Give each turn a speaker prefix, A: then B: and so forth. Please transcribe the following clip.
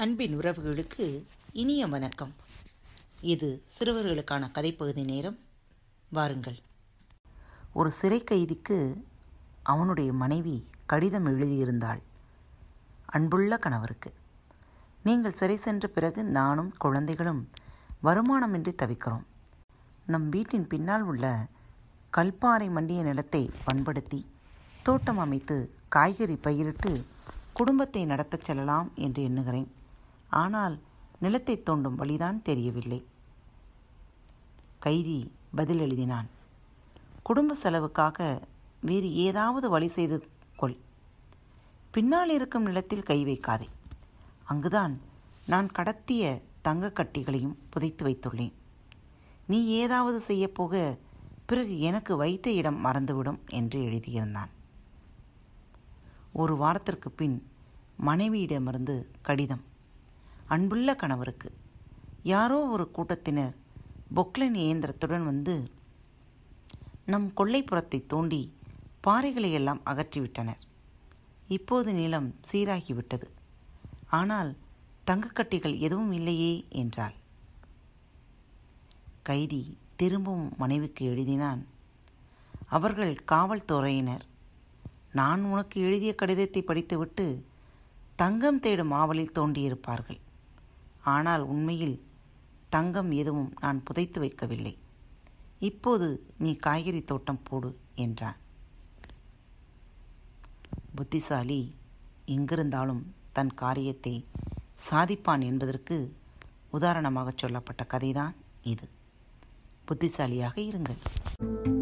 A: அன்பின் உறவுகளுக்கு இனிய வணக்கம். இது சிறுவர்களுக்கான கதைப்பகுதி நேரம். வாருங்கள். ஒரு சிறை கைதிக்கு அவனுடைய மனைவி கடிதம் எழுதியிருந்தாள். அன்புள்ள கணவருக்கு. நீங்கள் சிறை சென்ற பிறகு நானும் குழந்தைகளும் வருமானமின்றி தவிக்கிறோம். நம் வீட்டின் பின்னால் உள்ள கல்பாறை மண்டிய நிலத்தை பண்படுத்தி தோட்டம் அமைத்து காய்கறி பயிரிட்டு குடும்பத்தை நடத்தச் செல்லலாம் என்று எண்ணுகிறேன். ஆனால் நிலத்தை தோண்டும் வழிதான் தெரியவில்லை. கைதி பதில் எழுதினான் குடும்ப செலவுக்காக வேறு ஏதாவது வழி செய்து கொள். பின்னால் இருக்கும் நிலத்தில் கை வைக்காதே. அங்குதான் நான் கடத்திய தங்க கட்டிகளையும் புதைத்து வைத்துள்ளேன். நீ ஏதாவது செய்யப்போக பிறகு எனக்கு வைத்த இடம் மறந்துவிடும் என்று எழுதியிருந்தான். ஒரு வாரத்திற்கு பின் மனைவியிடமிருந்து கடிதம் அன்புள்ள கணவருக்கு. யாரோ ஒரு கூட்டத்தினர் பொக்லைன் இயந்திரத்துடன் வந்து நம் கொள்ளைப்புறத்தை தோண்டி பாறைகளை எல்லாம் அகற்றிவிட்டனர். இப்போது நிலம் சீராகிவிட்டது. ஆனால் தங்கக்கட்டிகள் எதுவும் இல்லையே என்றாள். கைதி திரும்பவும் மனைவிக்கு எழுதினான் அவர்கள் காவல்துறையினர். நான் உனக்கு எழுதிய கடிதத்தை படித்துவிட்டு தங்கம் தேடும் ஆவலில் தோண்டியிருப்பார்கள். ஆனால் உண்மையில் தங்கம் எதுவும் நான் புதைத்து வைக்கவில்லை. இப்போது நீ காய்கறி தோட்டம் போடு என்றான். புத்திசாலி எங்கிருந்தாலும் தன் காரியத்தை சாதிப்பான் என்பதற்கு உதாரணமாக சொல்லப்பட்ட கதைதான் இது. புத்திசாலியாக இருங்கள்.